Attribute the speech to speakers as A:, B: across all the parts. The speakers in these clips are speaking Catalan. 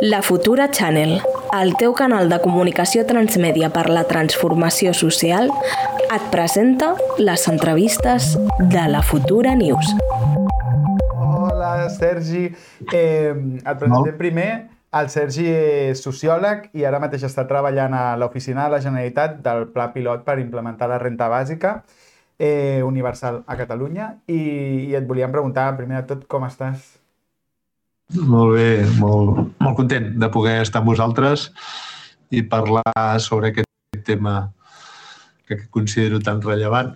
A: La Futura Channel, el teu canal de comunicació transmèdia per la transformació social, et presenta les entrevistes de la Futura News.
B: Hola, Sergi. Eh, et presentem primer. El Sergi és sociòleg i ara mateix està treballant a l'oficina de la Generalitat del Pla Pilot per implementar la renta bàsica eh, universal a Catalunya i, i et volíem preguntar, primer de tot, com estàs?
C: Molt bé, molt, molt content de poder estar amb vosaltres i parlar sobre aquest tema que considero tan rellevant.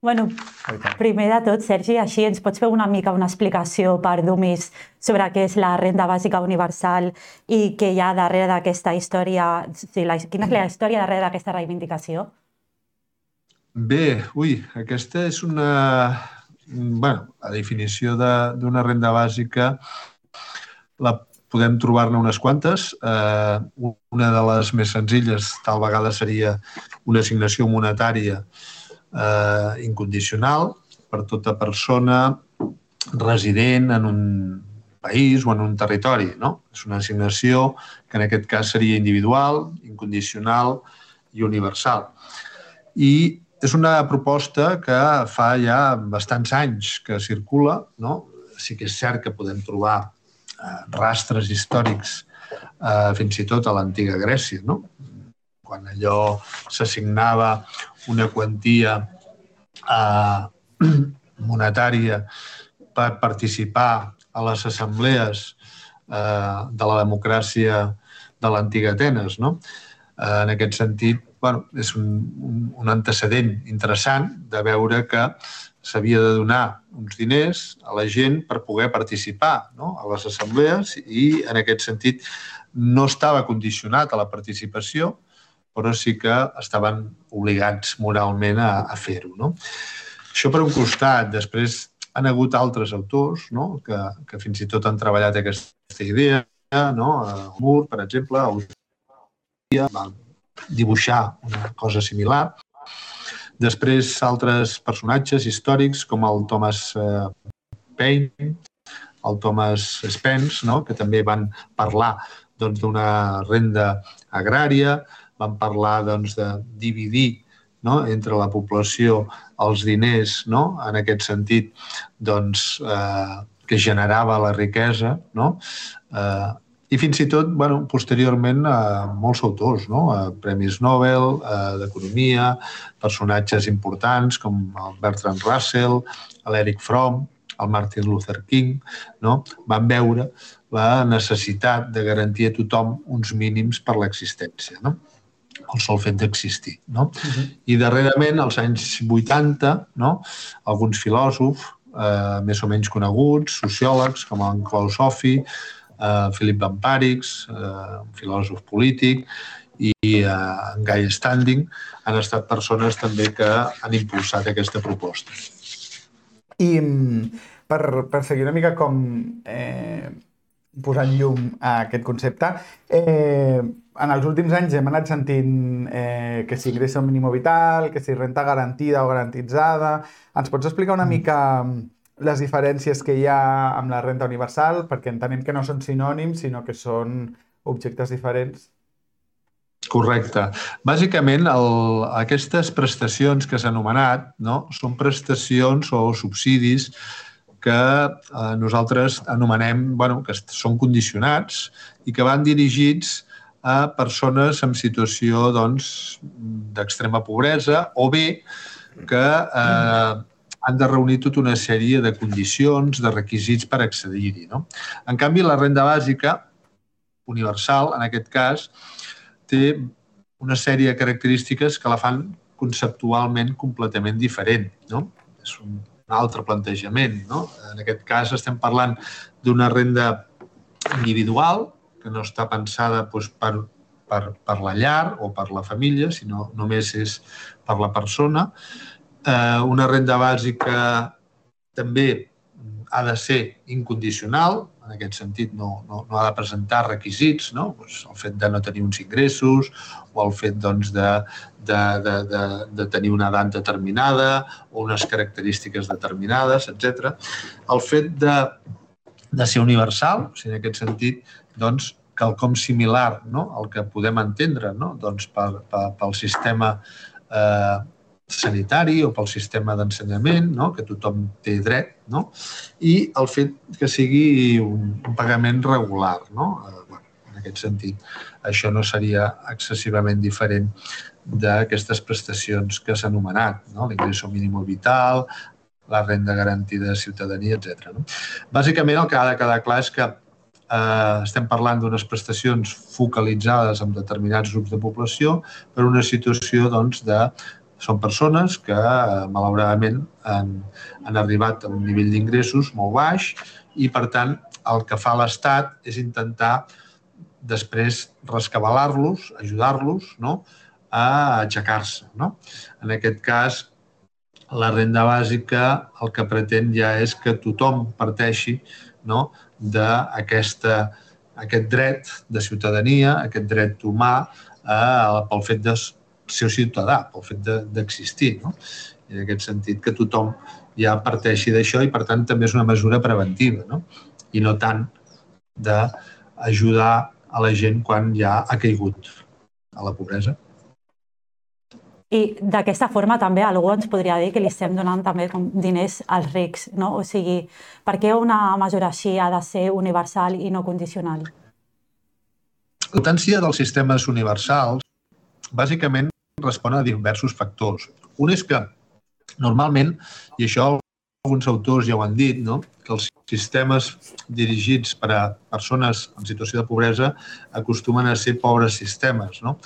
D: Bueno, primer de tot, Sergi, així ens pots fer una mica una explicació per Dumis sobre què és la renda bàsica universal i què hi ha darrere d'aquesta història, sí, la, quina és la història darrere d'aquesta reivindicació?
C: Bé, ui, aquesta és una, bueno, la definició d'una de, renda bàsica la podem trobar-ne unes quantes. Eh, una de les més senzilles tal vegada seria una assignació monetària eh, incondicional per tota persona resident en un país o en un territori. No? És una assignació que en aquest cas seria individual, incondicional i universal. I és una proposta que fa ja bastants anys que circula, no? Sí que és cert que podem trobar eh, rastres històrics eh, fins i tot a l'antiga Grècia, no? Quan allò s'assignava una quantia eh, monetària per participar a les assemblees eh, de la democràcia de l'antiga Atenes, no? Eh, en aquest sentit, bueno, és un, un, un antecedent interessant de veure que s'havia de donar uns diners a la gent per poder participar no? a les assemblees i, en aquest sentit, no estava condicionat a la participació, però sí que estaven obligats moralment a, a fer-ho. No? Això per un costat. Després han hagut altres autors no? que, que fins i tot han treballat aquesta idea. No? Moore, per exemple, va dibuixar una cosa similar. Després, altres personatges històrics com el Thomas eh, Paine, el Thomas Spence, no? que també van parlar doncs, d'una doncs, renda agrària, van parlar doncs, de dividir no? entre la població els diners, no? en aquest sentit, doncs, eh, que generava la riquesa, no? eh, i fins i tot, bueno, posteriorment, eh, molts autors, no? eh, Premis Nobel d'Economia, personatges importants com el Bertrand Russell, l'Eric Fromm, el Martin Luther King, no? van veure la necessitat de garantir a tothom uns mínims per l'existència, no? el sol fet d'existir. No? Uh -huh. I darrerament, als anys 80, no? alguns filòsofs eh, més o menys coneguts, sociòlegs com en Klaus Sophie, eh, Philip Van Parix, eh, un filòsof polític, i eh, en Guy Standing han estat persones també que han impulsat aquesta proposta.
B: I mm, per, per seguir una mica com eh, posant llum a aquest concepte, eh, en els últims anys hem anat sentint eh, que si ingressa un mínim vital, que si renta garantida o garantitzada... Ens pots explicar una mm. Les diferències que hi ha amb la renta universal, perquè entenem que no són sinònims, sinó que són objectes diferents.
C: Correcte. Bàsicament, el, aquestes prestacions que s'han anomenat no, són prestacions o subsidis que eh, nosaltres anomenem bueno, que són condicionats i que van dirigits a persones en situació d'extrema doncs, pobresa o bé que eh, han de reunir tota una sèrie de condicions, de requisits per accedir-hi. No? En canvi, la renda bàsica universal, en aquest cas, té una sèrie de característiques que la fan conceptualment completament diferent. No? És un altre plantejament. No? En aquest cas estem parlant d'una renda individual que no està pensada doncs, per, per, per la llar o per la família, sinó només és per la persona, Eh, una renda bàsica també ha de ser incondicional, en aquest sentit no, no, no ha de presentar requisits, no? Pues el fet de no tenir uns ingressos o el fet doncs, de, de, de, de, de tenir una edat determinada o unes característiques determinades, etc. El fet de, de ser universal, o sigui, en aquest sentit, doncs, quelcom similar no? al que podem entendre no? doncs per, per, pel sistema eh, sanitari o pel sistema d'ensenyament, no? que tothom té dret, no? i el fet que sigui un, un pagament regular. No? Eh, bueno, en aquest sentit, això no seria excessivament diferent d'aquestes prestacions que s'ha anomenat, no? l'ingresso mínim vital, la renda garantida de ciutadania, etc. No? Bàsicament, el que ha de quedar clar és que eh, estem parlant d'unes prestacions focalitzades en determinats grups de població per una situació doncs, de són persones que, malauradament, han, han arribat a un nivell d'ingressos molt baix i, per tant, el que fa l'Estat és intentar després rescabalar-los, ajudar-los no? a aixecar-se. No? En aquest cas, la renda bàsica el que pretén ja és que tothom parteixi no? d'aquest dret de ciutadania, aquest dret humà eh, pel fet de ser ciutadà, pel fet d'existir. De, no? I en aquest sentit que tothom ja parteixi d'això i, per tant, també és una mesura preventiva no? i no tant d'ajudar a la gent quan ja ha caigut a la pobresa.
D: I d'aquesta forma també algú ens podria dir que li estem donant també com diners als rics, no? O sigui, per què una mesura així ha de ser universal i no condicional?
C: La potència dels sistemes universals bàsicament respon a diversos factors. Un és que normalment, i això alguns autors ja ho han dit, no? que els sistemes dirigits per a persones en situació de pobresa acostumen a ser pobres sistemes, no?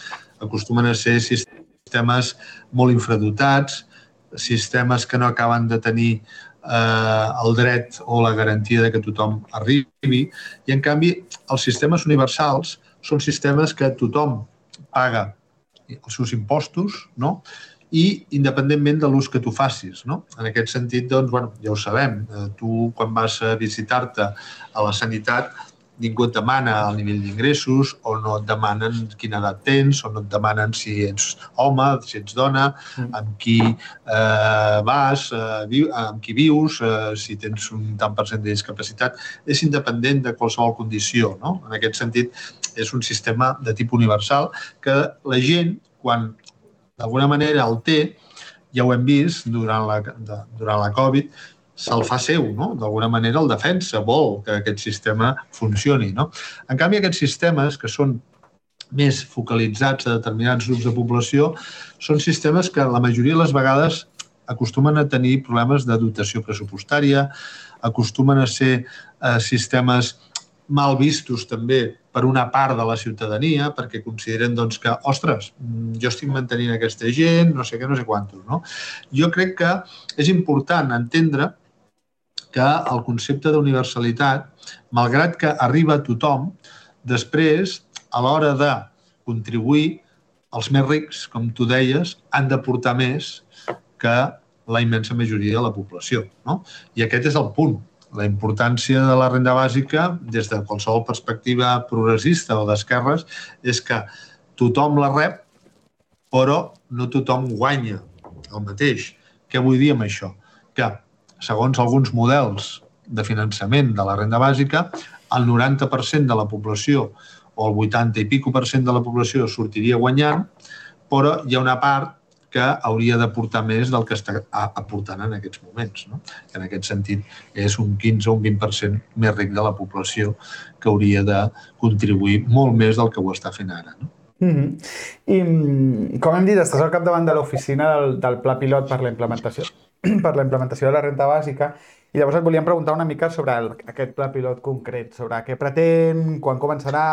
C: acostumen a ser sistemes molt infradotats, sistemes que no acaben de tenir eh, el dret o la garantia de que tothom arribi, i en canvi els sistemes universals són sistemes que tothom paga els seus impostos, no? i independentment de l'ús que tu facis. No? En aquest sentit, doncs, bueno, ja ho sabem, eh, tu quan vas a visitar-te a la sanitat ningú et demana el nivell d'ingressos o no et demanen quina edat tens o no et demanen si ets home, si ets dona, mm. amb qui eh, vas, eh, viu, amb qui vius, eh, si tens un tant per cent de discapacitat. És independent de qualsevol condició. No? En aquest sentit, és un sistema de tipus universal que la gent, quan d'alguna manera el té, ja ho hem vist durant la, de, durant la Covid, se'l fa seu, no? D'alguna manera el defensa, vol que aquest sistema funcioni, no? En canvi, aquests sistemes que són més focalitzats a determinats grups de població són sistemes que la majoria de les vegades acostumen a tenir problemes de dotació pressupostària, acostumen a ser eh, sistemes mal vistos també per una part de la ciutadania, perquè consideren doncs, que, ostres, jo estic mantenint aquesta gent, no sé què, no sé quantos. No? Jo crec que és important entendre que el concepte d'universalitat, malgrat que arriba a tothom, després, a l'hora de contribuir, els més rics, com tu deies, han de portar més que la immensa majoria de la població. No? I aquest és el punt. La importància de la renda bàsica, des de qualsevol perspectiva progressista o d'esquerres, és que tothom la rep, però no tothom guanya el mateix. Què vull dir amb això? Que segons alguns models de finançament de la renda bàsica, el 90% de la població o el 80 i pico per cent de la població sortiria guanyant, però hi ha una part que hauria d'aportar més del que està aportant en aquests moments. No? En aquest sentit, és un 15 o un 20% més ric de la població que hauria de contribuir molt més del que ho està fent ara. No? Mm -hmm.
B: I, com hem dit, estàs al capdavant de l'oficina del, del Pla Pilot per la implementació per la implementació de la renta bàsica i llavors et volíem preguntar una mica sobre el, aquest pla pilot concret, sobre què pretén, quan començarà,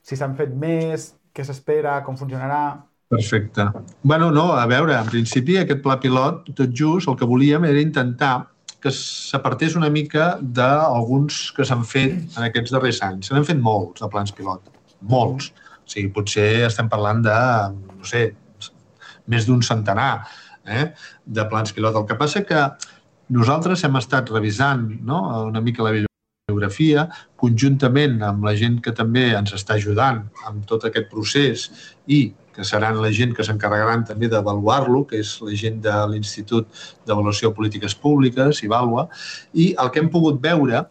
B: si s'han fet més, què s'espera, com funcionarà...
C: Perfecte. bueno, no, a veure, en principi aquest pla pilot, tot just, el que volíem era intentar que s'apartés una mica d'alguns que s'han fet en aquests darrers anys. Se n'han fet molts de plans pilot, molts. O sigui, potser estem parlant de, no sé, més d'un centenar eh, de plans pilot. El que passa que nosaltres hem estat revisant no, una mica la bibliografia, conjuntament amb la gent que també ens està ajudant amb tot aquest procés i que seran la gent que s'encarregaran també d'avaluar-lo, que és la gent de l'Institut d'Avaluació de Polítiques Públiques, IVALUA, i el que hem pogut veure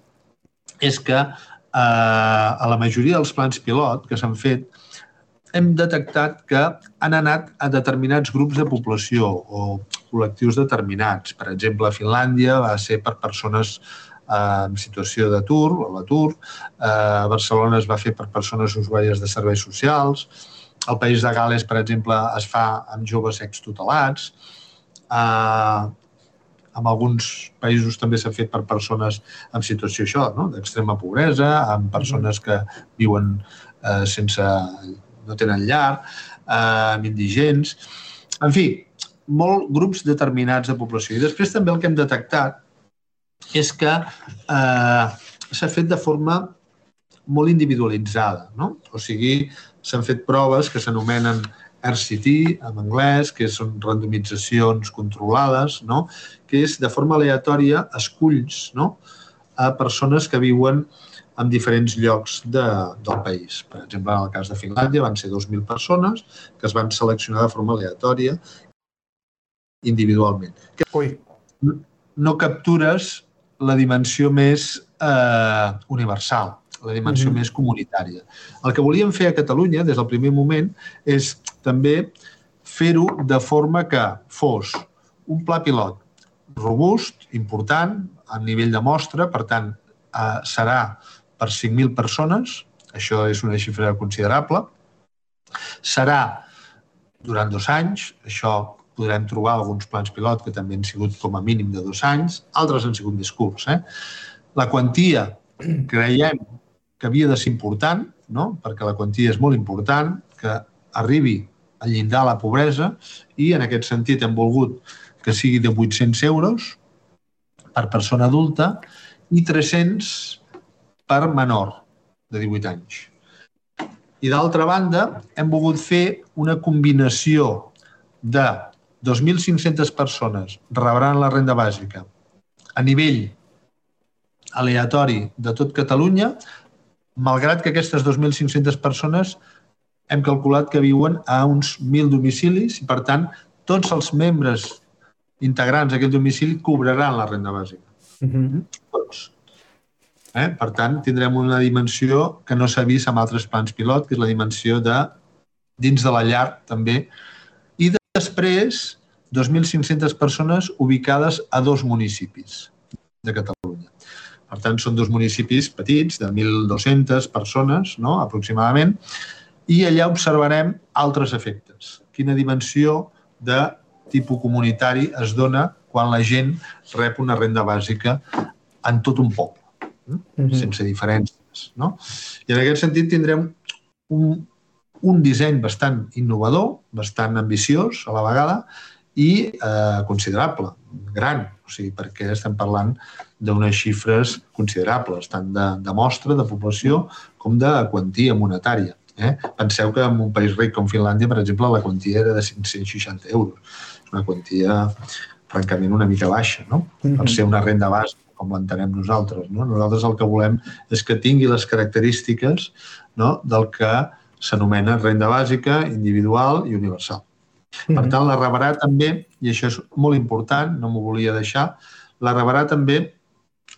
C: és que a la majoria dels plans pilot que s'han fet, hem detectat que han anat a determinats grups de població o col·lectius determinats. Per exemple, a Finlàndia va ser per persones en situació d'atur, o l'atur. A Barcelona es va fer per persones usuàries de serveis socials. Al País de Gales, per exemple, es fa amb joves extutelats. Uh, en alguns països també s'ha fet per persones en situació això, no? d'extrema pobresa, amb persones que viuen eh, sense no tenen llar, eh, amb indigents, en fi, molt grups determinats de població. I després també el que hem detectat és que eh, s'ha fet de forma molt individualitzada. No? O sigui, s'han fet proves que s'anomenen RCT, en anglès, que són randomitzacions controlades, no? que és de forma aleatòria esculls no? a persones que viuen en diferents llocs de, del país. Per exemple, en el cas de Finlàndia van ser 2.000 persones que es van seleccionar de forma aleatòria individualment.
B: Ui.
C: No captures la dimensió més eh, universal, la dimensió mm -hmm. més comunitària. El que volíem fer a Catalunya, des del primer moment, és també fer-ho de forma que fos un pla pilot robust, important, a nivell de mostra, per tant, eh, serà per 5.000 persones, això és una xifra considerable. Serà durant dos anys, això podrem trobar alguns plans pilot que també han sigut com a mínim de dos anys, altres han sigut més curts. Eh? La quantia creiem que havia de ser important, no? perquè la quantia és molt important, que arribi a llindar la pobresa i en aquest sentit hem volgut que sigui de 800 euros per persona adulta i 300 per menor de 18 anys. I d'altra banda, hem volgut fer una combinació de 2.500 persones rebran la renda bàsica a nivell aleatori de tot Catalunya, malgrat que aquestes 2.500 persones hem calculat que viuen a uns 1.000 domicilis i, per tant, tots els membres integrants d'aquest domicili cobraran la renda bàsica. Mm -hmm. Tots. Eh? Per tant, tindrem una dimensió que no s'ha vist amb altres plans pilot, que és la dimensió de dins de la llar també. Després, 2.500 persones ubicades a dos municipis de Catalunya. Per tant, són dos municipis petits, de 1.200 persones, no?, aproximadament, i allà observarem altres efectes. Quina dimensió de tipus comunitari es dona quan la gent rep una renda bàsica en tot un poble mm -hmm. sense diferències. No? I en aquest sentit tindrem un, un disseny bastant innovador, bastant ambiciós a la vegada i eh, considerable, gran, o sigui, perquè estem parlant d'unes xifres considerables, tant de, de mostra de població com de quantia monetària. Eh? Penseu que en un país ric com Finlàndia, per exemple, la quantia era de 560 euros. És una quantia francament una mica baixa, no? Mm -hmm. Per ser una renda bàsica com l'entenem nosaltres. No? Nosaltres el que volem és que tingui les característiques no? del que s'anomena renda bàsica, individual i universal. Per mhm. tant, la rebrà també, i això és molt important, no m'ho volia deixar, la rebrà també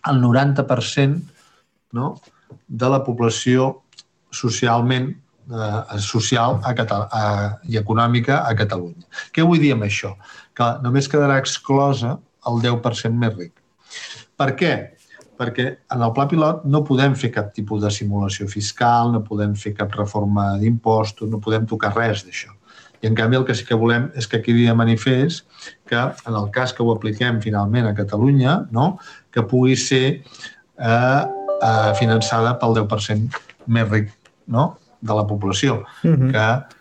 C: el 90% no? de la població socialment eh, social a a, i econòmica a Catalunya. Què vull dir amb això? Que només quedarà exclosa el 10% més ric. Per què? Perquè en el pla pilot no podem fer cap tipus de simulació fiscal, no podem fer cap reforma d'impostos, no podem tocar res d'això. I en canvi el que sí que volem és que quedi de manifest que en el cas que ho apliquem finalment a Catalunya, no? que pugui ser eh, eh, finançada pel 10% més ric no? de la població, uh mhm. -huh. que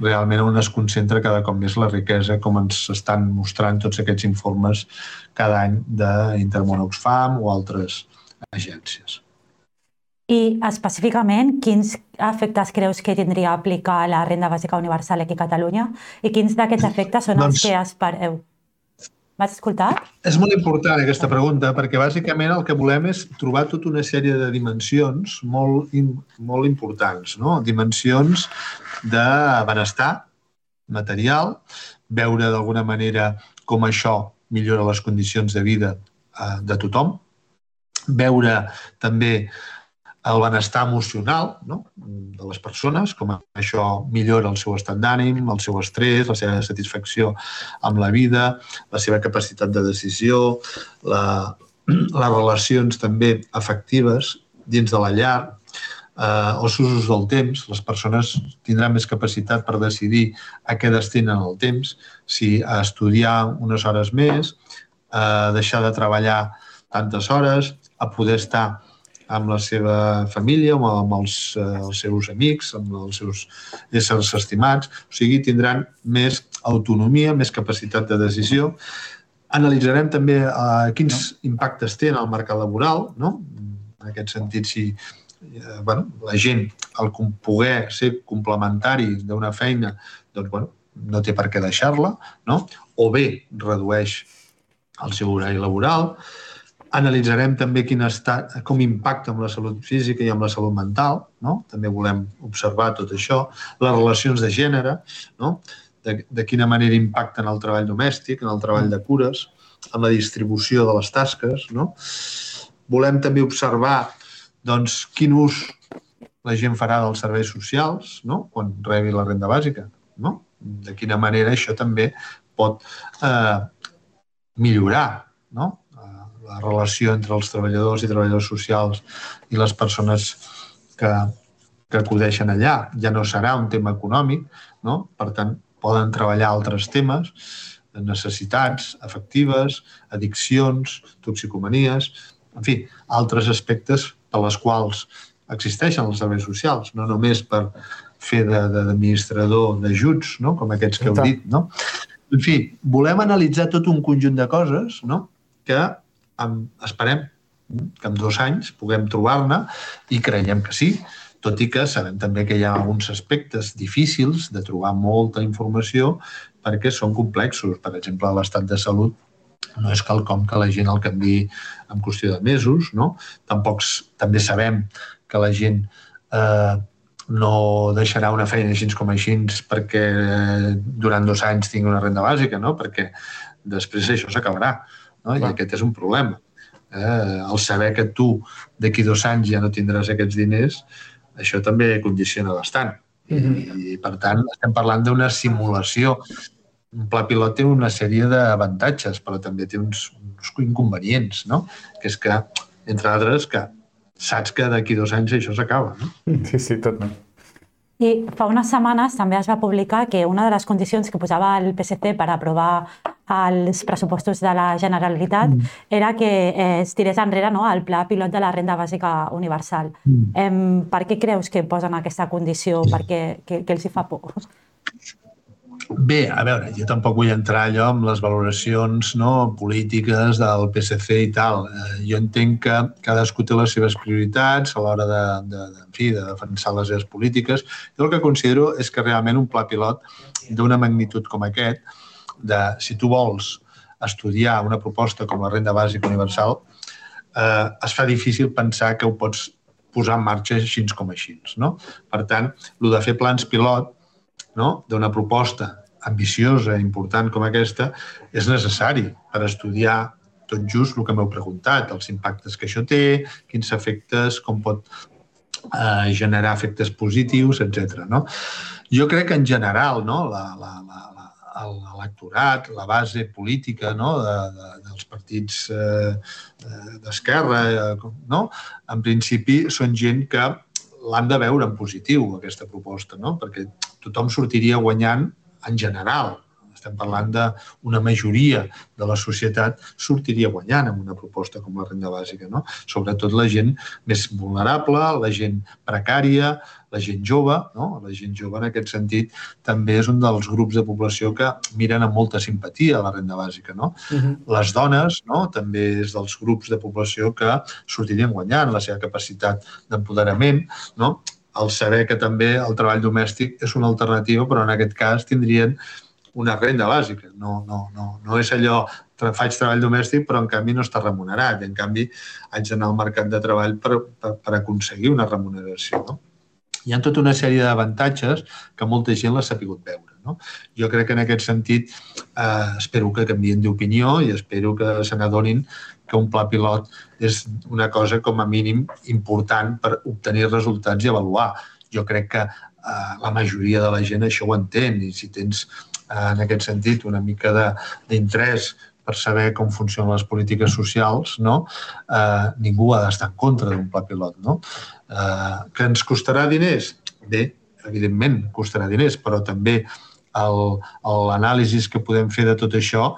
C: realment on es concentra cada cop més la riquesa, com ens estan mostrant tots aquests informes cada any d'Intermón Oxfam o altres agències.
D: I específicament, quins efectes creus que tindria aplicar la renda bàsica universal aquí a Catalunya i quins d'aquests efectes són doncs, els que espereu? M'has escoltat?
C: És molt important aquesta pregunta perquè bàsicament el que volem és trobar tota una sèrie de dimensions molt, molt importants, no? dimensions de benestar material, veure d'alguna manera com això millora les condicions de vida eh, de tothom, veure també el benestar emocional no? de les persones, com això millora el seu estat d'ànim, el seu estrès, la seva satisfacció amb la vida, la seva capacitat de decisió, la, les relacions també afectives dins de la llar, eh, els usos del temps, les persones tindran més capacitat per decidir a què destinen el temps, si a estudiar unes hores més, a deixar de treballar tantes hores, a poder estar amb la seva família, amb, amb els, eh, els seus amics, amb els seus éssers estimats. O sigui, tindran més autonomia, més capacitat de decisió. Analitzarem també eh, quins impactes té en el mercat laboral, no? en aquest sentit, si eh, bueno, la gent, al poder ser complementari d'una feina, doncs, bueno, no té per què deixar-la, no? o bé redueix el seu horari laboral, Analitzarem també quin estat, com impacta amb la salut física i amb la salut mental, no? també volem observar tot això, les relacions de gènere, no? de, de quina manera impacten el treball domèstic, en el treball de cures, en la distribució de les tasques. No? Volem també observar doncs, quin ús la gent farà dels serveis socials no? quan rebi la renda bàsica. No? De quina manera això també pot eh, millorar no? La relació entre els treballadors i treballadors socials i les persones que, que acudeixen allà. Ja no serà un tema econòmic, no? per tant, poden treballar altres temes, necessitats afectives, addiccions, toxicomanies, en fi, altres aspectes per les quals existeixen els serveis socials, no només per fer d'administrador d'ajuts, no? com aquests que heu dit. No? En fi, volem analitzar tot un conjunt de coses no? que amb, esperem que en dos anys puguem trobar-ne i creiem que sí, tot i que sabem també que hi ha alguns aspectes difícils de trobar molta informació perquè són complexos. Per exemple, l'estat de salut no és quelcom que la gent el canvi en qüestió de mesos, no? Tampoc també sabem que la gent eh, no deixarà una feina així com així perquè durant dos anys tingui una renda bàsica, no? Perquè després això s'acabarà. No? I aquest és un problema. Eh? El saber que tu d'aquí dos anys ja no tindràs aquests diners, això també condiciona bastant. Mm -hmm. I, per tant, estem parlant d'una simulació. Un pla pilot té una sèrie d'avantatges, però també té uns, uns inconvenients, no? Que és que, entre altres, que saps que d'aquí dos anys això s'acaba, no?
B: Sí, sí, tot no.
D: I fa unes setmanes també es va publicar que una de les condicions que posava el PSC per aprovar als pressupostos de la Generalitat mm. era que eh, es tirés enrere no, el pla pilot de la renda bàsica universal. Mm. Eh, per què creus que posen aquesta condició? Per què, què, què els hi fa por?
C: Bé, a veure, jo tampoc vull entrar allò amb les valoracions no, polítiques del PSC i tal. Eh, jo entenc que cadascú té les seves prioritats a l'hora de, de, de, en fi, de defensar les seves polítiques. Jo el que considero és que realment un pla pilot d'una magnitud com aquest de si tu vols estudiar una proposta com la renda bàsica universal, eh, es fa difícil pensar que ho pots posar en marxa així com així. No? Per tant, el de fer plans pilot no? d'una proposta ambiciosa, i important com aquesta, és necessari per estudiar tot just el que m'heu preguntat, els impactes que això té, quins efectes, com pot eh, generar efectes positius, etc. No? Jo crec que en general no, la, la, la, l'electorat, la base política no? de, de, dels partits eh, d'esquerra, eh, no? en principi són gent que l'han de veure en positiu, aquesta proposta, no? perquè tothom sortiria guanyant en general, estem parlant d'una majoria de la societat sortiria guanyant amb una proposta com la renda bàsica. No? Sobretot la gent més vulnerable, la gent precària, la gent jove. No? La gent jove, en aquest sentit, també és un dels grups de població que miren amb molta simpatia a la renda bàsica. No? Uh -huh. Les dones no? també és dels grups de població que sortirien guanyant la seva capacitat d'empoderament. No? El saber que també el treball domèstic és una alternativa, però en aquest cas tindrien una renda bàsica. No, no, no, no és allò, faig treball domèstic però en canvi no està remunerat. En canvi haig d'anar al mercat de treball per, per, per aconseguir una remuneració. No? Hi ha tota una sèrie d'avantatges que molta gent l'ha sapigut veure. No? Jo crec que en aquest sentit eh, espero que canvien d'opinió i espero que se n'adonin que un pla pilot és una cosa com a mínim important per obtenir resultats i avaluar. Jo crec que eh, la majoria de la gent això ho entén i si tens eh, en aquest sentit una mica d'interès per saber com funcionen les polítiques socials, no? eh, ningú ha d'estar en contra d'un pla pilot. No? Eh, que ens costarà diners? Bé, evidentment costarà diners, però també l'anàlisi que podem fer de tot això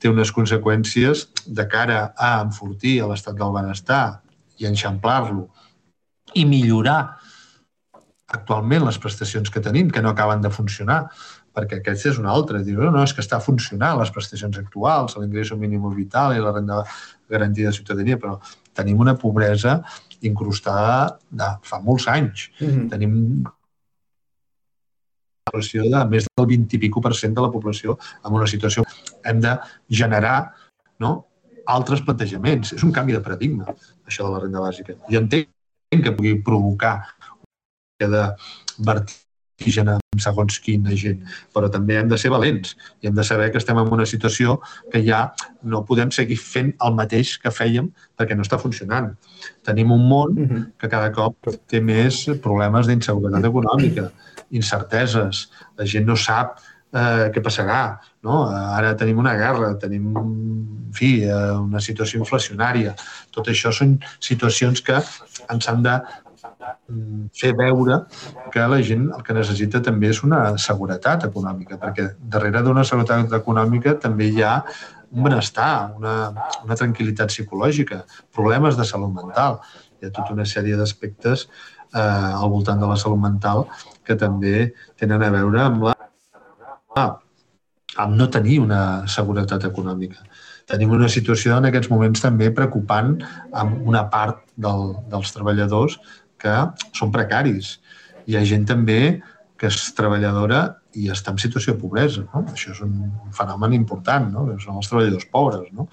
C: té unes conseqüències de cara a enfortir l'estat del benestar i enxamplar-lo i millorar actualment les prestacions que tenim, que no acaben de funcionar, perquè aquest és un altre. Diu, no, no, és que està funcionant les prestacions actuals, l'ingrés mínim vital i la renda garantida de ciutadania, però tenim una pobresa incrustada de fa molts anys. Mm -hmm. Tenim població de més del 20 i pico per cent de la població en una situació hem de generar no, altres plantejaments. És un canvi de paradigma, això de la renda bàsica. Jo entenc que pugui provocar de vertigen amb segons quina gent, però també hem de ser valents i hem de saber que estem en una situació que ja no podem seguir fent el mateix que fèiem perquè no està funcionant. Tenim un món mhm. que cada cop té més problemes d'inseguretat econòmica, incerteses, la gent no sap eh, què passarà. No? Ara tenim una guerra, tenim en fi, eh, una situació inflacionària. Tot això són situacions que ens han de fer veure que la gent el que necessita també és una seguretat econòmica, perquè darrere d'una seguretat econòmica també hi ha un benestar, una, una tranquil·litat psicològica, problemes de salut mental. Hi ha tota una sèrie d'aspectes eh, al voltant de la salut mental que també tenen a veure amb la amb no tenir una seguretat econòmica. Tenim una situació en aquests moments també preocupant amb una part del, dels treballadors que són precaris. Hi ha gent també que és treballadora i està en situació de pobresa. No? Això és un fenomen important, no? són els treballadors pobres, no?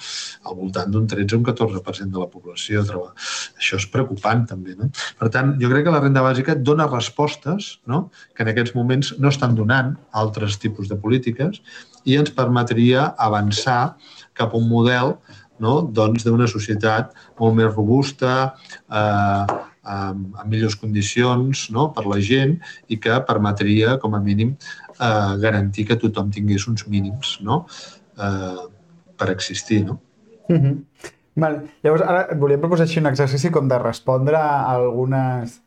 C: al voltant d'un 13 o un 14% de la població. Això és preocupant també. No? Per tant, jo crec que la renda bàsica dona respostes no? que en aquests moments no estan donant altres tipus de polítiques i ens permetria avançar cap a un model no? doncs d'una societat molt més robusta, eh, amb, amb millors condicions no? per la gent i que permetria, com a mínim, eh, garantir que tothom tingués uns mínims no? eh, per existir. No?
B: Mm -hmm. Vale. Llavors, ara et volia proposar així un exercici com de respondre a algunes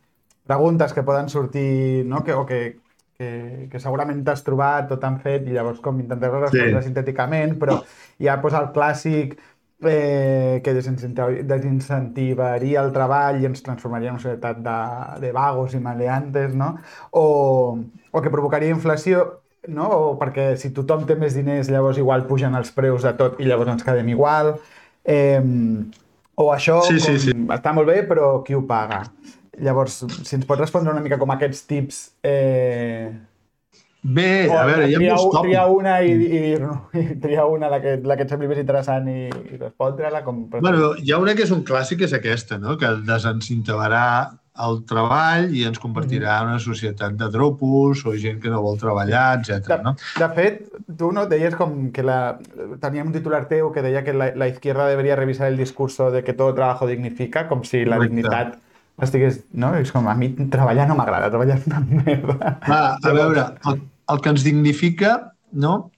B: preguntes que poden sortir no? que, o que, que, que segurament t'has trobat o t'han fet i llavors com intentar respondre sí. sintèticament, però hi ha doncs, el clàssic eh, que desincentivaria el treball i ens transformaria en una societat de, de vagos i maleantes, no? O, o que provocaria inflació, no? O perquè si tothom té més diners, llavors igual pugen els preus de tot i llavors ens quedem igual. Eh, o això
C: sí, sí, sí.
B: està molt bé, però qui ho paga? Llavors, si ens pots respondre una mica com aquests tips eh,
C: Bé, a veure, hi ha molts tòpics.
B: Triar una i, i dir-no, triar una la que, la que et sembli més interessant i, i respondre-la. Com...
C: Bueno, hi ha una que és un clàssic, que és aquesta, no? que desincentivarà el treball i ens convertirà en una societat de dropos o gent que no vol treballar, etc. No?
B: De fet, tu no deies com que la... teníem un titular teu que deia que la, la izquierda debería revisar el discurso de que todo trabajo dignifica, com si la Correcte. dignitat estigués... No? És com, a mi treballar no m'agrada, treballar és una merda.
C: Va, a veure, el, el que ens dignifica, no?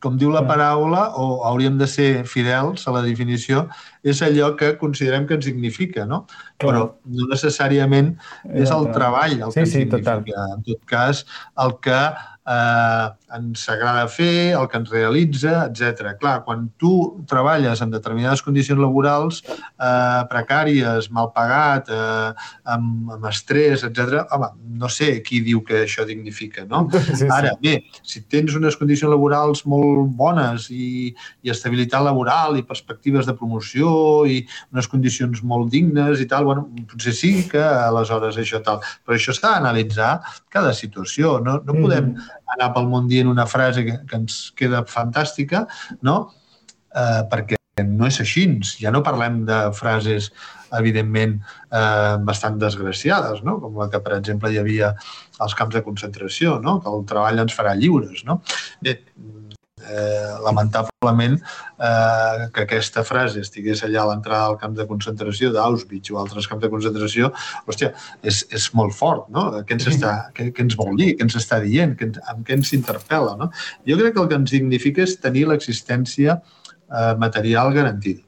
C: com diu la paraula, o hauríem de ser fidels a la definició, és allò que considerem que ens significa, no? Clar. Però no necessàriament és el treball el
B: sí,
C: que ens
B: sí,
C: significa.
B: Total.
C: En tot cas, el que eh, ens agrada fer, el que ens realitza, etc. Clar, quan tu treballes en determinades condicions laborals eh, precàries, mal pagat, eh, amb, amb estrès, etc. home, no sé qui diu que això dignifica, no? Sí, sí. Ara, bé, si tens unes condicions laborals molt bones i, i estabilitat laboral i perspectives de promoció i unes condicions molt dignes i tal, bueno, potser sí que aleshores això tal. Però això s'ha d'analitzar cada situació. No, no podem mm anar pel món dient una frase que, que ens queda fantàstica, no? Eh, perquè no és així. Ja no parlem de frases, evidentment, eh, bastant desgraciades, no? com la que, per exemple, hi havia als camps de concentració, no? que el treball ens farà lliures. No? Bé, eh, lamentablement eh, que aquesta frase estigués allà a l'entrada del camp de concentració d'Auschwitz o altres camps de concentració, hòstia, és, és molt fort, no? Què ens, està, què, què ens vol dir? Què ens està dient? Què, amb què ens interpel·la? No? Jo crec que el que ens significa és tenir l'existència eh, material garantida.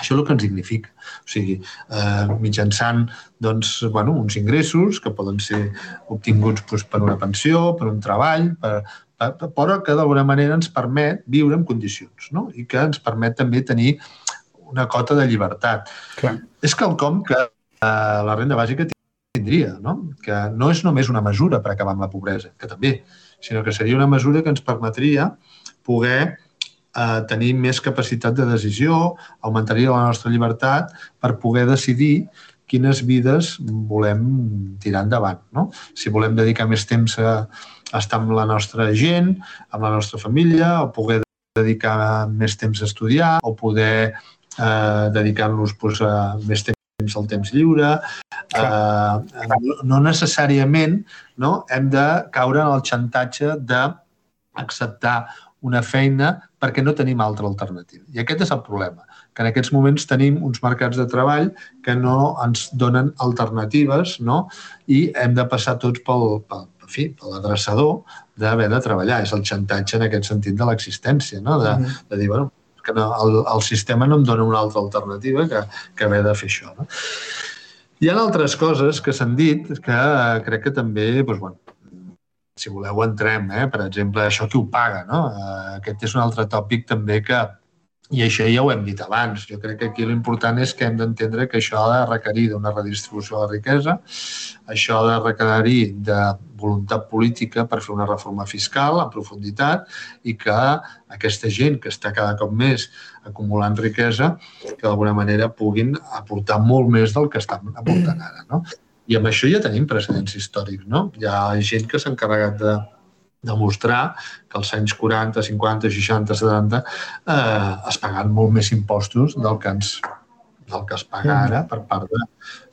C: Això és el que ens significa. O sigui, eh, mitjançant doncs, bueno, uns ingressos que poden ser obtinguts doncs, per una pensió, per un treball, per, però que d'alguna manera ens permet viure en condicions no? i que ens permet també tenir una cota de llibertat. Clar. És quelcom que eh, la renda bàsica tindria, no? que no és només una mesura per acabar amb la pobresa, que també, sinó que seria una mesura que ens permetria poder eh, tenir més capacitat de decisió, augmentaria la nostra llibertat per poder decidir quines vides volem tirar endavant. No? Si volem dedicar més temps a, estar amb la nostra gent, amb la nostra família, o poder dedicar més temps a estudiar, o poder eh, dedicar-nos pues, a més temps al temps lliure. Eh, no necessàriament no, hem de caure en el xantatge d'acceptar una feina perquè no tenim altra alternativa. I aquest és el problema, que en aquests moments tenim uns mercats de treball que no ens donen alternatives no? i hem de passar tots pel, pel, fi, l'adreçador d'haver de treballar. És el xantatge en aquest sentit de l'existència, no? de, mm. de dir, bueno, que no, el, el sistema no em dona una altra alternativa que, que haver de fer això. No? Hi ha altres coses que s'han dit que crec que també, doncs, bueno, si voleu entrem, eh? per exemple, això qui ho paga. No? Eh, aquest és un altre tòpic també que, i això ja ho hem dit abans. Jo crec que aquí l'important és que hem d'entendre que això ha de requerir d'una redistribució de la riquesa, això ha de requerir de voluntat política per fer una reforma fiscal en profunditat i que aquesta gent que està cada cop més acumulant riquesa, que d'alguna manera puguin aportar molt més del que estan aportant ara. No? I amb això ja tenim precedents històrics. No? Hi ha gent que s'ha encarregat de, demostrar que als anys 40, 50, 60, 70 eh, es paguen molt més impostos del que, ens, del que es paga ara per part de,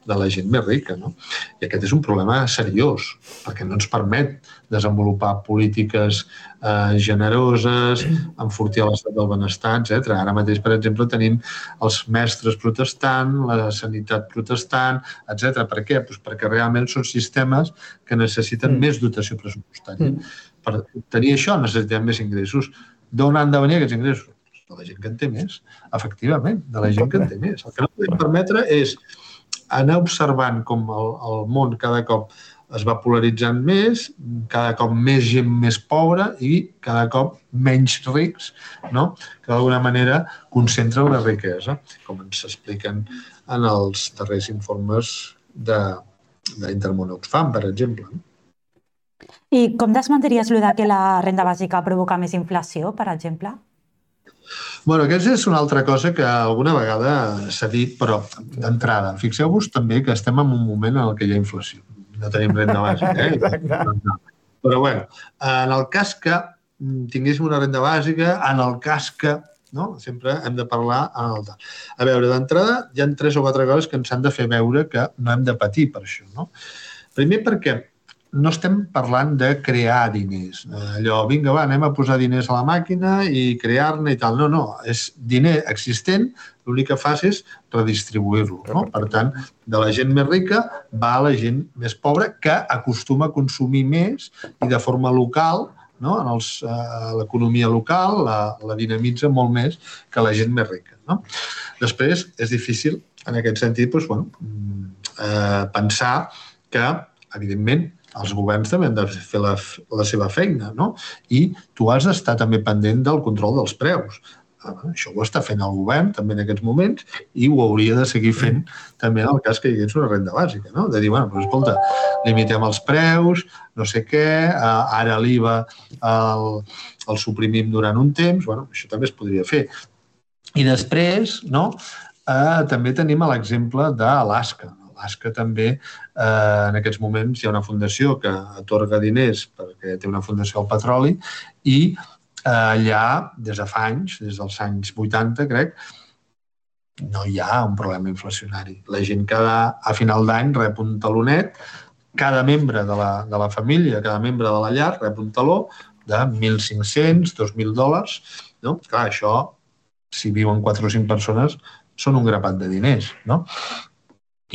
C: de la gent més rica. No? I aquest és un problema seriós, perquè no ens permet desenvolupar polítiques eh, generoses, enfortir l'estat del benestar, etc. Ara mateix, per exemple, tenim els mestres protestant, la sanitat protestant, etc. Per què? Pues perquè realment són sistemes que necessiten mm. més dotació pressupostària. Mm per tenir això necessitem més ingressos. D'on han de venir aquests ingressos? De la gent que en té més, efectivament, de la gent que en té més. El que no podem permetre és anar observant com el, el món cada cop es va polaritzant més, cada cop més gent més pobra i cada cop menys rics, no? que d'alguna manera concentren la riquesa, com ens expliquen en els darrers informes d'Intermón Oxfam, per exemple.
D: I com desmentiries el que la renda bàsica provoca més inflació, per exemple?
C: Bueno, aquesta és una altra cosa que alguna vegada s'ha dit, però d'entrada, fixeu-vos també que estem en un moment en el que hi ha inflació. No tenim renda bàsica, eh? Però bueno, en el cas que tinguéssim una renda bàsica, en el cas que no? Sempre hem de parlar en el tal. A veure, d'entrada, hi ha tres o quatre coses que ens han de fer veure que no hem de patir per això. No? Primer perquè no estem parlant de crear diners. Allò, vinga, va, anem a posar diners a la màquina i crear-ne i tal. No, no, és diner existent, l'únic que fas és redistribuir-lo. No? Per tant, de la gent més rica va a la gent més pobra que acostuma a consumir més i de forma local no? en els, eh, l'economia local la, la dinamitza molt més que la gent més rica. No? Després, és difícil, en aquest sentit, doncs, bueno, mm, eh, pensar que, evidentment, els governs també han de fer la, la seva feina, no? I tu has d'estar també pendent del control dels preus. Ah, això ho està fent el govern també en aquests moments i ho hauria de seguir fent també en el cas que hi hagués una renda bàsica, no? De dir, bueno, però escolta, limitem els preus, no sé què, ara l'IVA el, el suprimim durant un temps, bueno, això també es podria fer. I després, no?, eh, també tenim l'exemple d'Alaska. Alaska també, eh, en aquests moments, hi ha una fundació que atorga diners perquè té una fundació al petroli i allà, des de fa anys, des dels anys 80, crec, no hi ha un problema inflacionari. La gent cada, a final d'any rep un talonet, cada membre de la, de la família, cada membre de la llar rep un taló de 1.500, 2.000 dòlars. No? Clar, això, si viuen 4 o 5 persones, són un grapat de diners. No?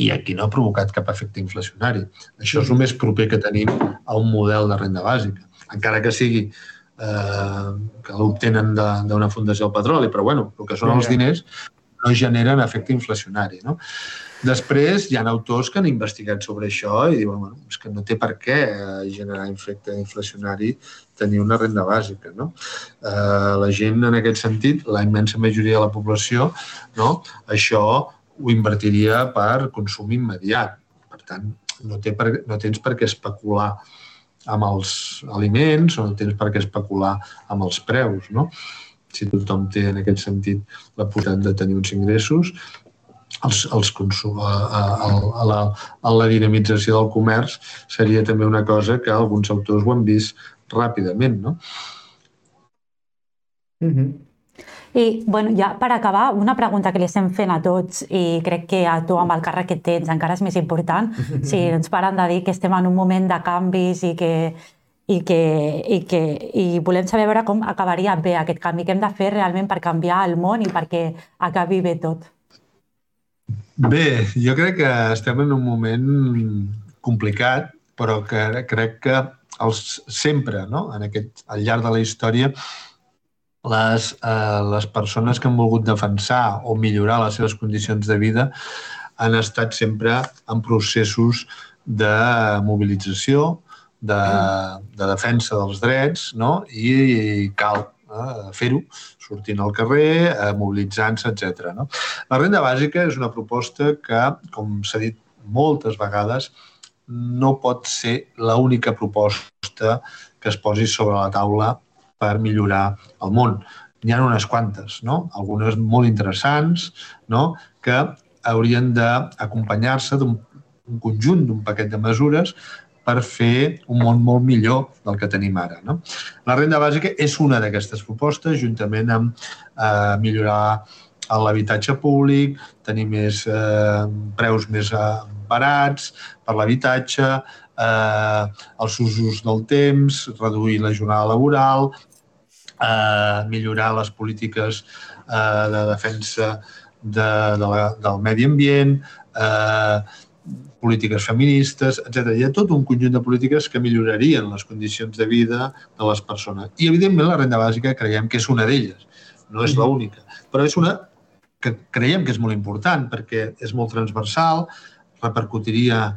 C: I aquí no ha provocat cap efecte inflacionari. Això és el més proper que tenim a un model de renda bàsica. Encara que sigui eh, que l'obtenen d'una fundació del petroli, però bueno, el que són els diners no generen efecte inflacionari. No? Després hi ha autors que han investigat sobre això i diuen bueno, és que no té per què eh, generar efecte inflacionari tenir una renda bàsica. No? Eh, la gent, en aquest sentit, la immensa majoria de la població, no? això ho invertiria per consum immediat. Per tant, no, té per, no tens per què especular amb els aliments o no tens per què especular amb els preus. No? Si tothom té en aquest sentit la possibilitat de tenir uns ingressos, els, els consum, a, a, a, la, a la dinamització del comerç seria també una cosa que alguns autors ho han vist ràpidament. No?
D: Mm -hmm. I bueno, ja per acabar, una pregunta que li estem fent a tots i crec que a tu amb el càrrec que tens encara és més important. Si ens paren de dir que estem en un moment de canvis i que i, que, i, que, i volem saber veure com acabaria bé aquest canvi, què hem de fer realment per canviar el món i perquè acabi bé tot.
C: Bé, jo crec que estem en un moment complicat, però que crec que els, sempre, no? en aquest, al llarg de la història, les, eh, les persones que han volgut defensar o millorar les seves condicions de vida han estat sempre en processos de mobilització, de, de defensa dels drets, no? i cal eh, fer-ho, sortint al carrer, eh, mobilitzant-se, etc. No? La renda bàsica és una proposta que, com s'ha dit moltes vegades, no pot ser l'única proposta que es posi sobre la taula per millorar el món. N'hi ha unes quantes, no? algunes molt interessants, no? que haurien d'acompanyar-se d'un conjunt, d'un paquet de mesures per fer un món molt millor del que tenim ara. No? La renda bàsica és una d'aquestes propostes, juntament amb eh, millorar l'habitatge públic, tenir més eh, preus més eh, barats per l'habitatge, eh, els usos del temps, reduir la jornada laboral, eh, millorar les polítiques eh, de defensa de, de la, del medi ambient, eh, polítiques feministes, etc. Hi ha tot un conjunt de polítiques que millorarien les condicions de vida de les persones. I, evidentment, la renda bàsica creiem que és una d'elles, no és l'única, però és una que creiem que és molt important perquè és molt transversal, repercutiria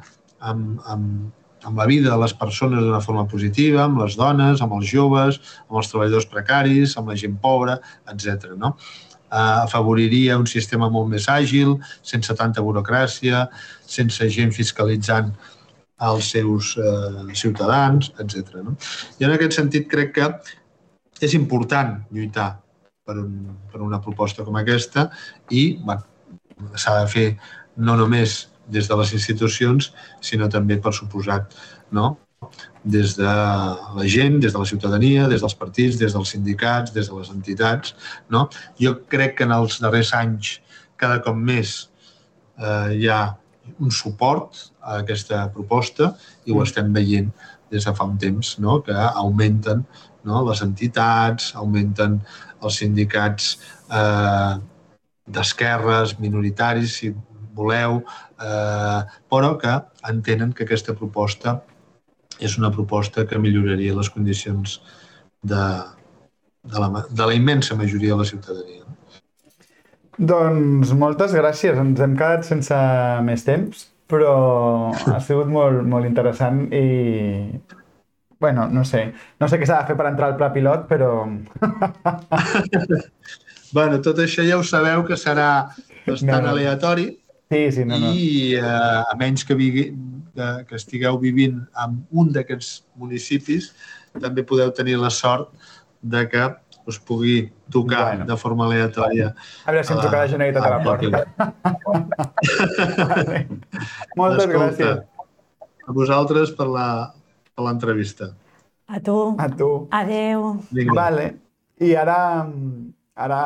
C: amb, amb, amb la vida de les persones d'una forma positiva, amb les dones, amb els joves, amb els treballadors precaris, amb la gent pobra, etc. No? eh, afavoriria un sistema molt més àgil, sense tanta burocràcia, sense gent fiscalitzant els seus eh, ciutadans, etc. No? I en aquest sentit crec que és important lluitar per, un, per una proposta com aquesta i s'ha de fer no només des de les institucions, sinó també, per suposat, no? des de la gent, des de la ciutadania, des dels partits, des dels sindicats, des de les entitats. No? Jo crec que en els darrers anys cada cop més eh, hi ha un suport a aquesta proposta i ho mm. estem veient des de fa un temps, no? que augmenten no? les entitats, augmenten els sindicats eh, d'esquerres, minoritaris, si voleu, eh, però que entenen que aquesta proposta és una proposta que milloraria les condicions de, de, la, de la immensa majoria de la ciutadania.
B: Doncs moltes gràcies. Ens hem quedat sense més temps, però ha sigut molt, molt interessant i... Bueno, no sé. No sé què s'ha de fer per entrar al pla pilot, però...
C: bueno, tot això ja ho sabeu que serà bastant no. aleatori.
B: Sí, sí, no, no.
C: I eh, a menys que vigui, que, que estigueu vivint en un d'aquests municipis, també podeu tenir la sort de que us pugui tocar bueno. de forma aleatòria.
B: A veure si em toca la Generalitat a la porta. vale. Moltes Escolta, gràcies.
C: A vosaltres per l'entrevista.
D: A tu.
B: A tu.
D: Adeu.
B: Vinga. Vale. I ara, ara